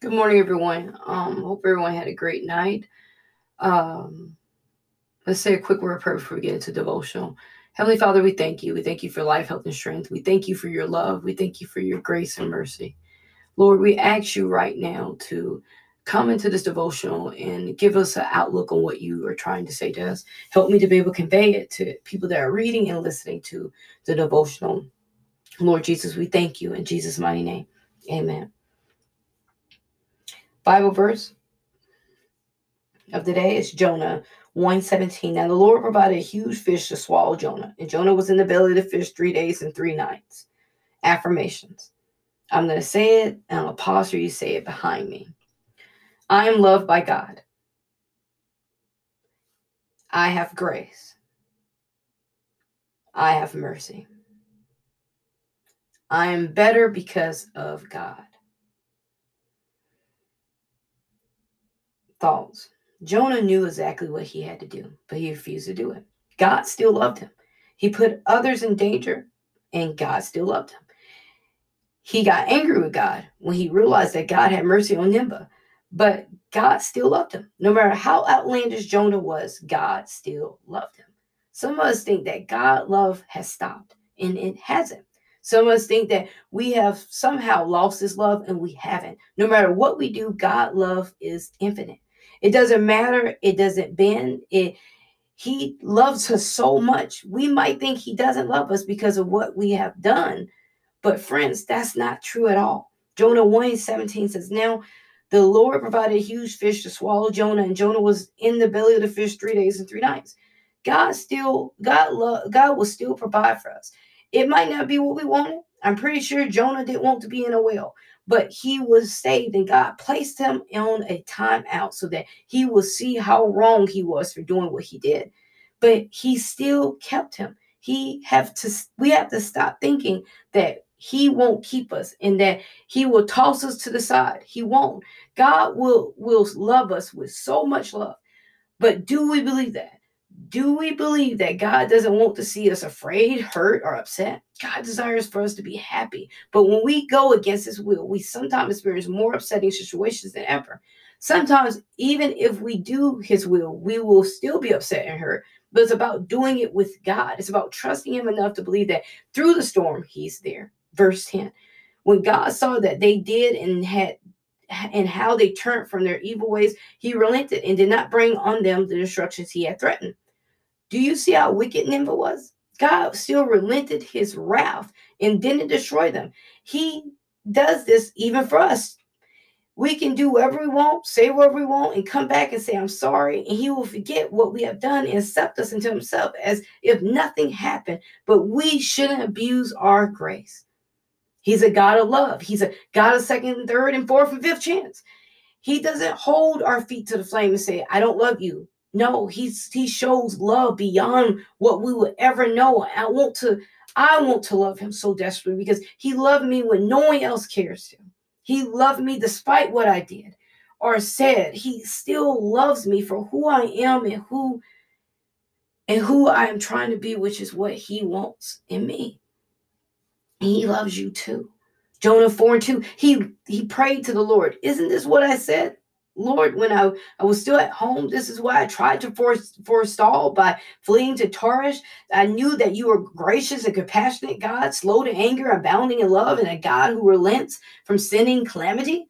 Good morning, everyone. Um, hope everyone had a great night. Um, let's say a quick word of prayer before we get into devotional. Heavenly Father, we thank you. We thank you for life, health, and strength. We thank you for your love. We thank you for your grace and mercy. Lord, we ask you right now to come into this devotional and give us an outlook on what you are trying to say to us. Help me to be able to convey it to people that are reading and listening to the devotional. Lord Jesus, we thank you in Jesus' mighty name. Amen. Bible verse of the day is Jonah 117. Now the Lord provided a huge fish to swallow Jonah, and Jonah was in the belly of the fish three days and three nights. Affirmations. I'm going to say it, and I'll pause for you say it behind me. I am loved by God. I have grace. I have mercy. I am better because of God. Thoughts. Jonah knew exactly what he had to do, but he refused to do it. God still loved him. He put others in danger, and God still loved him. He got angry with God when he realized that God had mercy on Nineveh, but God still loved him. No matter how outlandish Jonah was, God still loved him. Some of us think that God love has stopped, and it hasn't. Some of us think that we have somehow lost his love, and we haven't. No matter what we do, God love is infinite. It doesn't matter. It doesn't bend. It he loves us so much. We might think he doesn't love us because of what we have done. But friends, that's not true at all. Jonah 1 17 says, Now the Lord provided a huge fish to swallow Jonah, and Jonah was in the belly of the fish three days and three nights. God still, God love, God will still provide for us. It might not be what we wanted. I'm pretty sure Jonah didn't want to be in a whale, but he was saved and God placed him on a timeout so that he will see how wrong he was for doing what he did. But he still kept him. He have to we have to stop thinking that he won't keep us and that he will toss us to the side. He won't. God will will love us with so much love. But do we believe that? Do we believe that God doesn't want to see us afraid, hurt, or upset? God desires for us to be happy. But when we go against His will, we sometimes experience more upsetting situations than ever. Sometimes, even if we do His will, we will still be upset and hurt. But it's about doing it with God. It's about trusting Him enough to believe that through the storm, He's there. Verse 10 When God saw that they did and had and how they turned from their evil ways, he relented and did not bring on them the destructions he had threatened. Do you see how wicked Nineveh was? God still relented his wrath and didn't destroy them. He does this even for us. We can do whatever we want, say whatever we want, and come back and say, I'm sorry. And he will forget what we have done and accept us into himself as if nothing happened. But we shouldn't abuse our grace. He's a God of love. He's a God of second, third, and fourth, and fifth chance. He doesn't hold our feet to the flame and say, I don't love you. No, he's he shows love beyond what we would ever know. I want to I want to love him so desperately because he loved me when no one else cares to. He loved me despite what I did or said. He still loves me for who I am and who and who I am trying to be, which is what he wants in me. He loves you too. Jonah 4 and 2, he he prayed to the Lord. Isn't this what I said? Lord, when I, I was still at home, this is why I tried to forestall by fleeing to Tarshish. I knew that you are gracious and compassionate God, slow to anger, abounding in love, and a God who relents from sending calamity.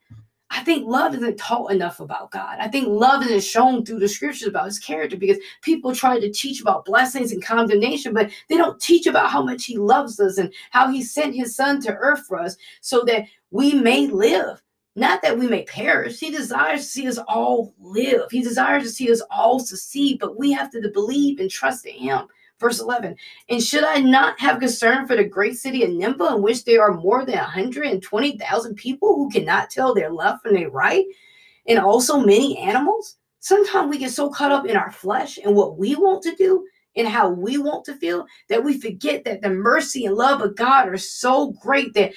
I think love isn't taught enough about God. I think love isn't shown through the scriptures about his character because people try to teach about blessings and condemnation, but they don't teach about how much he loves us and how he sent his son to earth for us so that we may live. Not that we may perish. He desires to see us all live. He desires to see us all succeed, but we have to believe and trust in Him. Verse 11, and should I not have concern for the great city of Nineveh, in which there are more than 120,000 people who cannot tell their left from their right, and also many animals? Sometimes we get so caught up in our flesh and what we want to do and how we want to feel that we forget that the mercy and love of God are so great that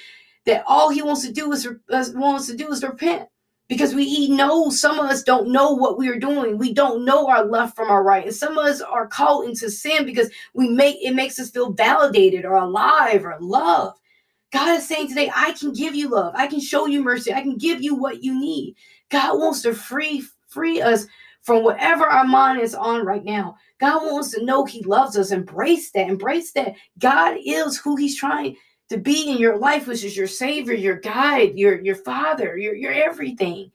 that all he wants to do is uh, wants to do is repent because we he knows some of us don't know what we are doing we don't know our left from our right and some of us are caught into sin because we make it makes us feel validated or alive or loved God is saying today, I can give you love. I can show you mercy. I can give you what you need. God wants to free free us from whatever our mind is on right now. God wants to know He loves us. Embrace that. Embrace that. God is who He's trying to be in your life, which is your Savior, your guide, your your Father, your your everything.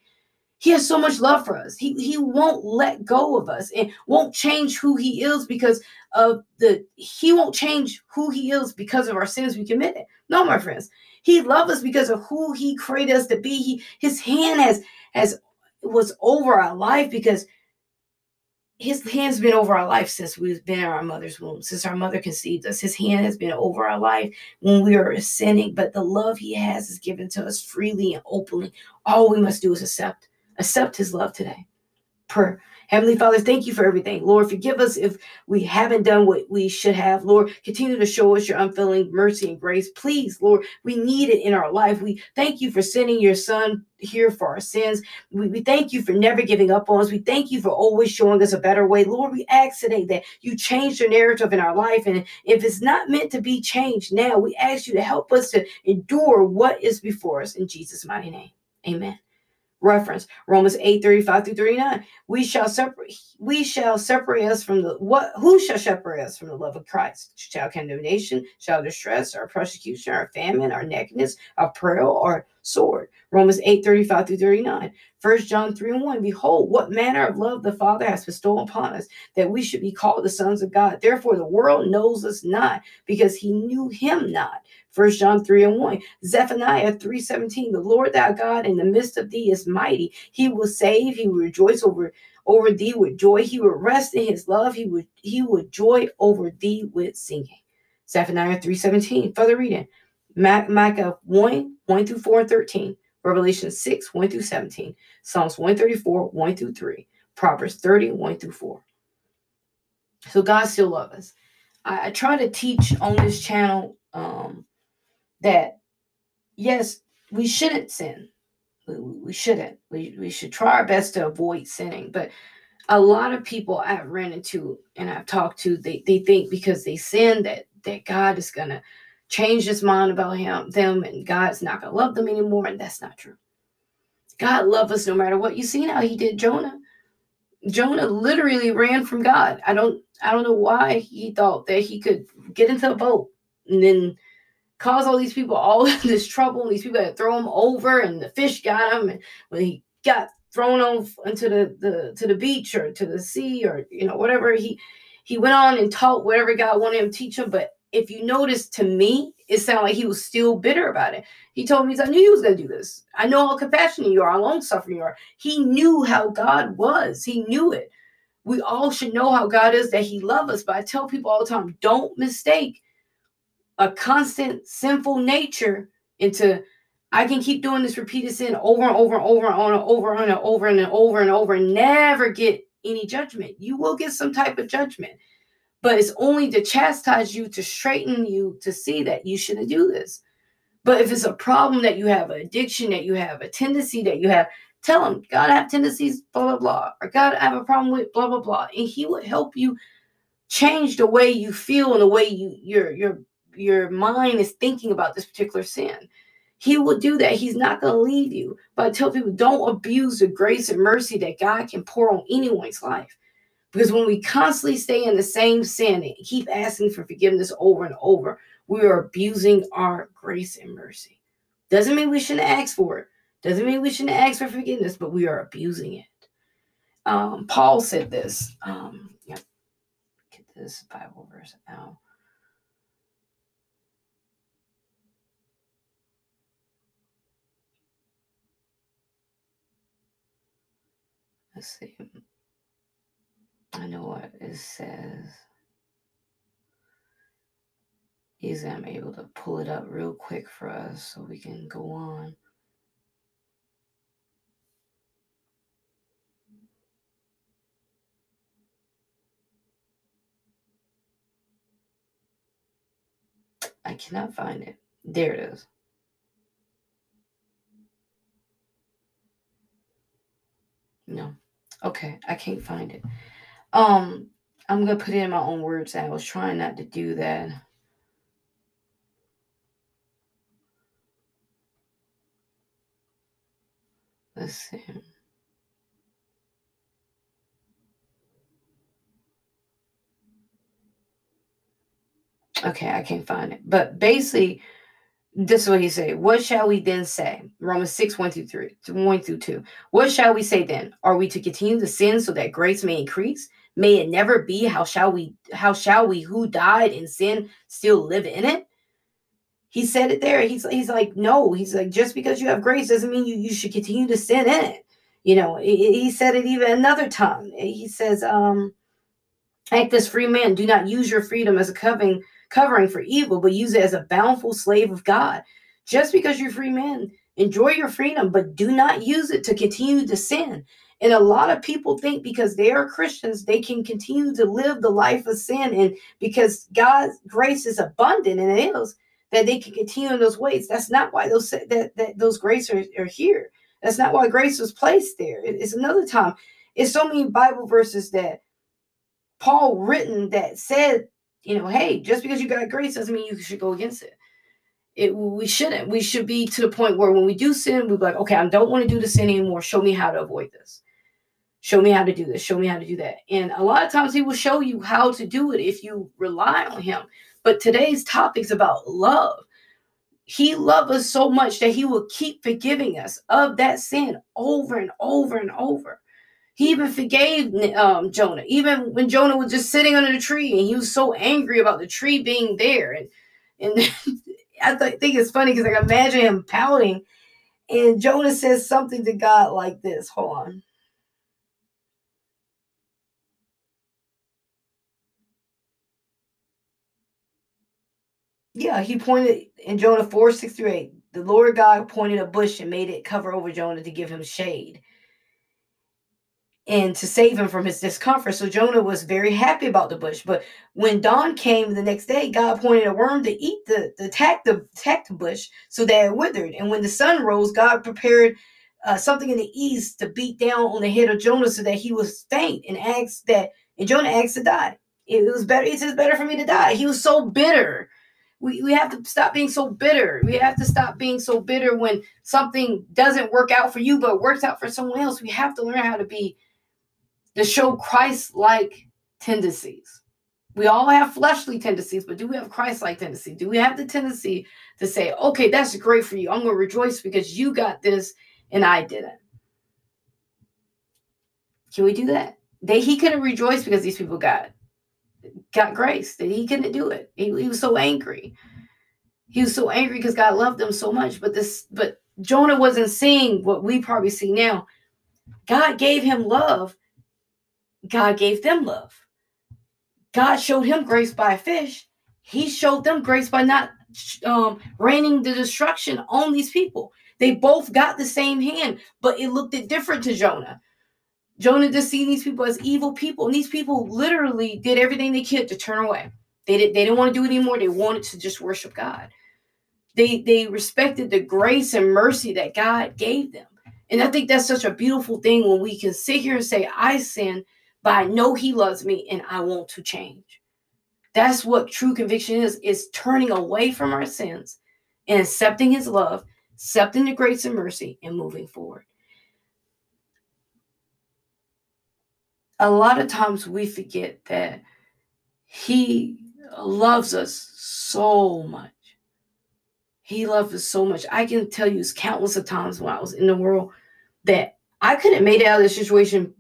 He has so much love for us. He he won't let go of us and won't change who he is because of the he won't change who he is because of our sins we committed. No, my friends. He loves us because of who he created us to be. He his hand has has was over our life because his hand's been over our life since we've been in our mother's womb, since our mother conceived us. His hand has been over our life when we are sinning, but the love he has is given to us freely and openly. All we must do is accept, accept his love today. Per Heavenly Father, thank you for everything. Lord, forgive us if we haven't done what we should have. Lord, continue to show us your unfailing mercy and grace. Please, Lord, we need it in our life. We thank you for sending your son here for our sins. We, we thank you for never giving up on us. We thank you for always showing us a better way. Lord, we ask today that you change the narrative in our life. And if it's not meant to be changed now, we ask you to help us to endure what is before us in Jesus' mighty name. Amen reference. Romans 8 35 through 39 we shall separate we shall separate us from the what who shall separate us from the love of christ? Shall condemnation shall distress or persecution or famine or nakedness or peril or sword romans 8 35 through 39 First John 3 and 1 Behold, what manner of love the Father has bestowed upon us, that we should be called the sons of God. Therefore, the world knows us not, because he knew him not. First John 3 and 1. Zephaniah 3:17. The Lord thy God in the midst of thee is mighty. He will save, he will rejoice over, over thee with joy. He will rest in his love. He would he would joy over thee with singing. Zephaniah 3:17. Further reading. Micah 1, 1 through 4 and 13. Revelation 6, 1 through 17. Psalms 134, 1 through 3. Proverbs 30, 1 through 4. So God still loves us. I, I try to teach on this channel um, that yes, we shouldn't sin. We, we shouldn't. We, we should try our best to avoid sinning. But a lot of people I've ran into and I've talked to, they, they think because they sin that that God is gonna change his mind about him, them, and God's not gonna love them anymore, and that's not true. God loves us no matter what. You see how he did Jonah. Jonah literally ran from God. I don't I don't know why he thought that he could get into a boat and then cause all these people all this trouble. And these people had to throw him over, and the fish got him. And when he got thrown off into the, the to the beach or to the sea or you know whatever, he he went on and taught whatever God wanted him to teach him. But if you notice, to me, it sounded like he was still bitter about it. He told me, I knew he was going to do this. I know how compassionate you are, how long suffering you are. He knew how God was. He knew it. We all should know how God is, that He loves us. But I tell people all the time, don't mistake a constant sinful nature into I can keep doing this repeated sin over and over and over and over and over and over and over and over and never get any judgment. You will get some type of judgment, but it's only to chastise you, to straighten you, to see that you shouldn't do this. But if it's a problem that you have, an addiction that you have, a tendency that you have, tell him, God, I have tendencies, blah, blah, blah. Or God, I have a problem with blah, blah, blah. And he would help you change the way you feel and the way you your your your mind is thinking about this particular sin. He will do that. He's not going to leave you. But I tell people don't abuse the grace and mercy that God can pour on anyone's life. Because when we constantly stay in the same sin and keep asking for forgiveness over and over, we are abusing our grace and mercy. Doesn't mean we shouldn't ask for it. Doesn't mean we shouldn't ask for forgiveness, but we are abusing it. Um, Paul said this. Um, yep. Get this Bible verse out. Let's see. I know what it says. Easy, I'm able to pull it up real quick for us so we can go on. I cannot find it. There it is. No. Okay, I can't find it. Um, I'm gonna put it in my own words. I was trying not to do that. Let's see. Okay, I can't find it. But basically, this is what he said. What shall we then say? Romans 6, 1 through 3, 1 through 2. What shall we say then? Are we to continue to sin so that grace may increase? May it never be. How shall we how shall we who died in sin still live in it? He said it there. He's he's like, no, he's like, just because you have grace doesn't mean you, you should continue to sin in it. You know, he, he said it even another time. He says, um, act as free men, do not use your freedom as a covering covering for evil, but use it as a bountiful slave of God. Just because you're free men, enjoy your freedom, but do not use it to continue to sin. And a lot of people think because they are Christians, they can continue to live the life of sin. And because God's grace is abundant, and it is, that they can continue in those ways. That's not why those that, that those grace are, are here. That's not why grace was placed there. It, it's another time. It's so many Bible verses that Paul written that said, you know, hey, just because you got grace doesn't mean you should go against it. It we shouldn't. We should be to the point where when we do sin, we're like, okay, I don't want to do the sin anymore. Show me how to avoid this. Show me how to do this. Show me how to do that. And a lot of times he will show you how to do it if you rely on him. But today's topic is about love. He loved us so much that he will keep forgiving us of that sin over and over and over. He even forgave um, Jonah, even when Jonah was just sitting under the tree and he was so angry about the tree being there. And and I th- think it's funny because I imagine him pouting. And Jonah says something to God like this. Hold on. Yeah, he pointed in Jonah 4 6 through 8. The Lord God pointed a bush and made it cover over Jonah to give him shade and to save him from his discomfort. So Jonah was very happy about the bush. But when dawn came the next day, God pointed a worm to eat the, the attack the attack the bush so that it withered. And when the sun rose, God prepared uh, something in the east to beat down on the head of Jonah so that he was faint and asked that and Jonah asked to die. It was better, it says better for me to die. He was so bitter we, we have to stop being so bitter. We have to stop being so bitter when something doesn't work out for you, but works out for someone else. We have to learn how to be, to show Christ like tendencies. We all have fleshly tendencies, but do we have Christ like tendency? Do we have the tendency to say, okay, that's great for you. I'm to rejoice because you got this and I didn't? Can we do that? They, he couldn't rejoice because these people got got grace that he couldn't do it. He, he was so angry. He was so angry because God loved him so much. But this, but Jonah wasn't seeing what we probably see now. God gave him love. God gave them love. God showed him grace by a fish. He showed them grace by not um, raining the destruction on these people. They both got the same hand, but it looked different to Jonah. Jonah just seen these people as evil people, and these people literally did everything they could to turn away. They, did, they didn't want to do it anymore. They wanted to just worship God. They, they respected the grace and mercy that God gave them. And I think that's such a beautiful thing when we can sit here and say, I sin, but I know He loves me and I want to change. That's what true conviction is, is turning away from our sins and accepting His love, accepting the grace and mercy, and moving forward. A lot of times we forget that he loves us so much. He loves us so much. I can tell you it's countless of times when I was in the world that I couldn't made it out of the situation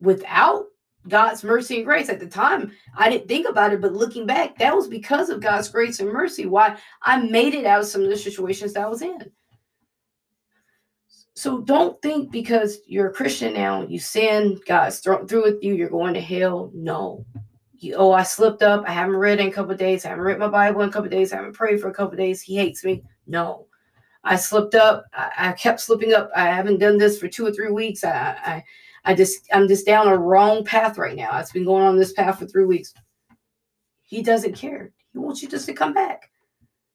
without God's mercy and grace. At the time, I didn't think about it, but looking back, that was because of God's grace and mercy why I made it out of some of the situations that I was in. So don't think because you're a Christian now, you sin, God's thrown through with you, you're going to hell. No. You, oh, I slipped up. I haven't read in a couple days. I haven't read my Bible in a couple days. I haven't prayed for a couple days. He hates me. No. I slipped up. I, I, kept slipping up. I haven't done this for two or three weeks. I, I, I just, I'm just down a wrong path right now. It's been going on this path for three weeks. He doesn't care. He wants you just to come back.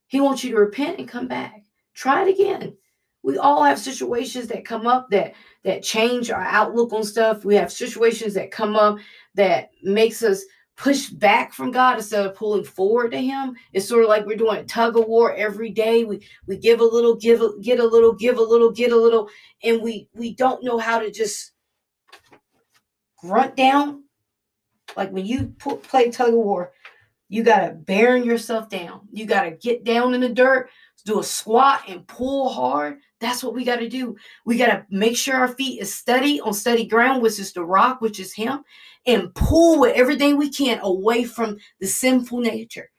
He wants you to repent and come back. Try it again we all have situations that come up that that change our outlook on stuff we have situations that come up that makes us push back from God instead of pulling forward to Him. It's sort of like we're doing a tug of war every day. We we give a little, give a, get a little, give a little, get a little, and we we don't know how to just grunt down. Like when you play tug of war, you gotta bearing yourself down. You gotta get down in the dirt, do a squat and pull hard. That's what we got to do. We got to make sure our feet is steady on steady ground, which is the rock, which is Him, and pull with everything we can away from the sinful nature.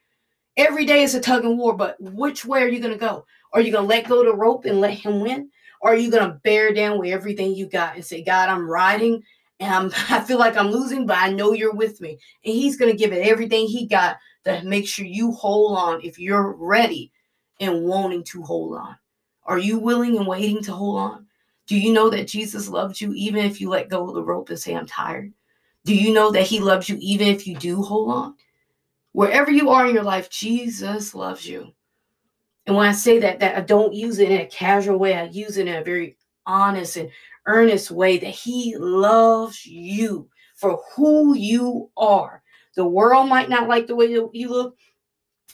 Every day is a tug and war, but which way are you going to go? Are you going to let go the rope and let Him win? Or are you going to bear down with everything you got and say, God, I'm riding and I'm, I feel like I'm losing, but I know you're with me. And He's going to give it everything He got to make sure you hold on if you're ready and wanting to hold on. Are you willing and waiting to hold on? Do you know that Jesus loves you even if you let go of the rope and say, I'm tired? Do you know that He loves you even if you do hold on? Wherever you are in your life, Jesus loves you. And when I say that, that I don't use it in a casual way, I use it in a very honest and earnest way that He loves you for who you are. The world might not like the way you look.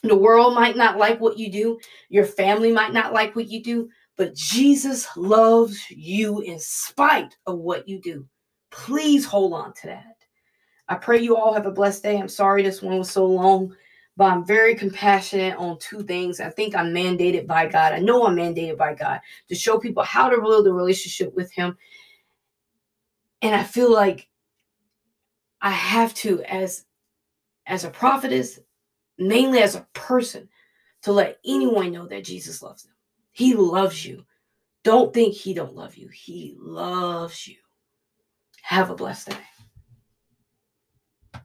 The world might not like what you do, your family might not like what you do, but Jesus loves you in spite of what you do. Please hold on to that. I pray you all have a blessed day. I'm sorry this one was so long, but I'm very compassionate on two things. I think I'm mandated by God. I know I'm mandated by God to show people how to build a relationship with Him. And I feel like I have to, as as a prophetess, mainly as a person, to let anyone know that Jesus loves them. He loves you. Don't think he don't love you. He loves you. Have a blessed day.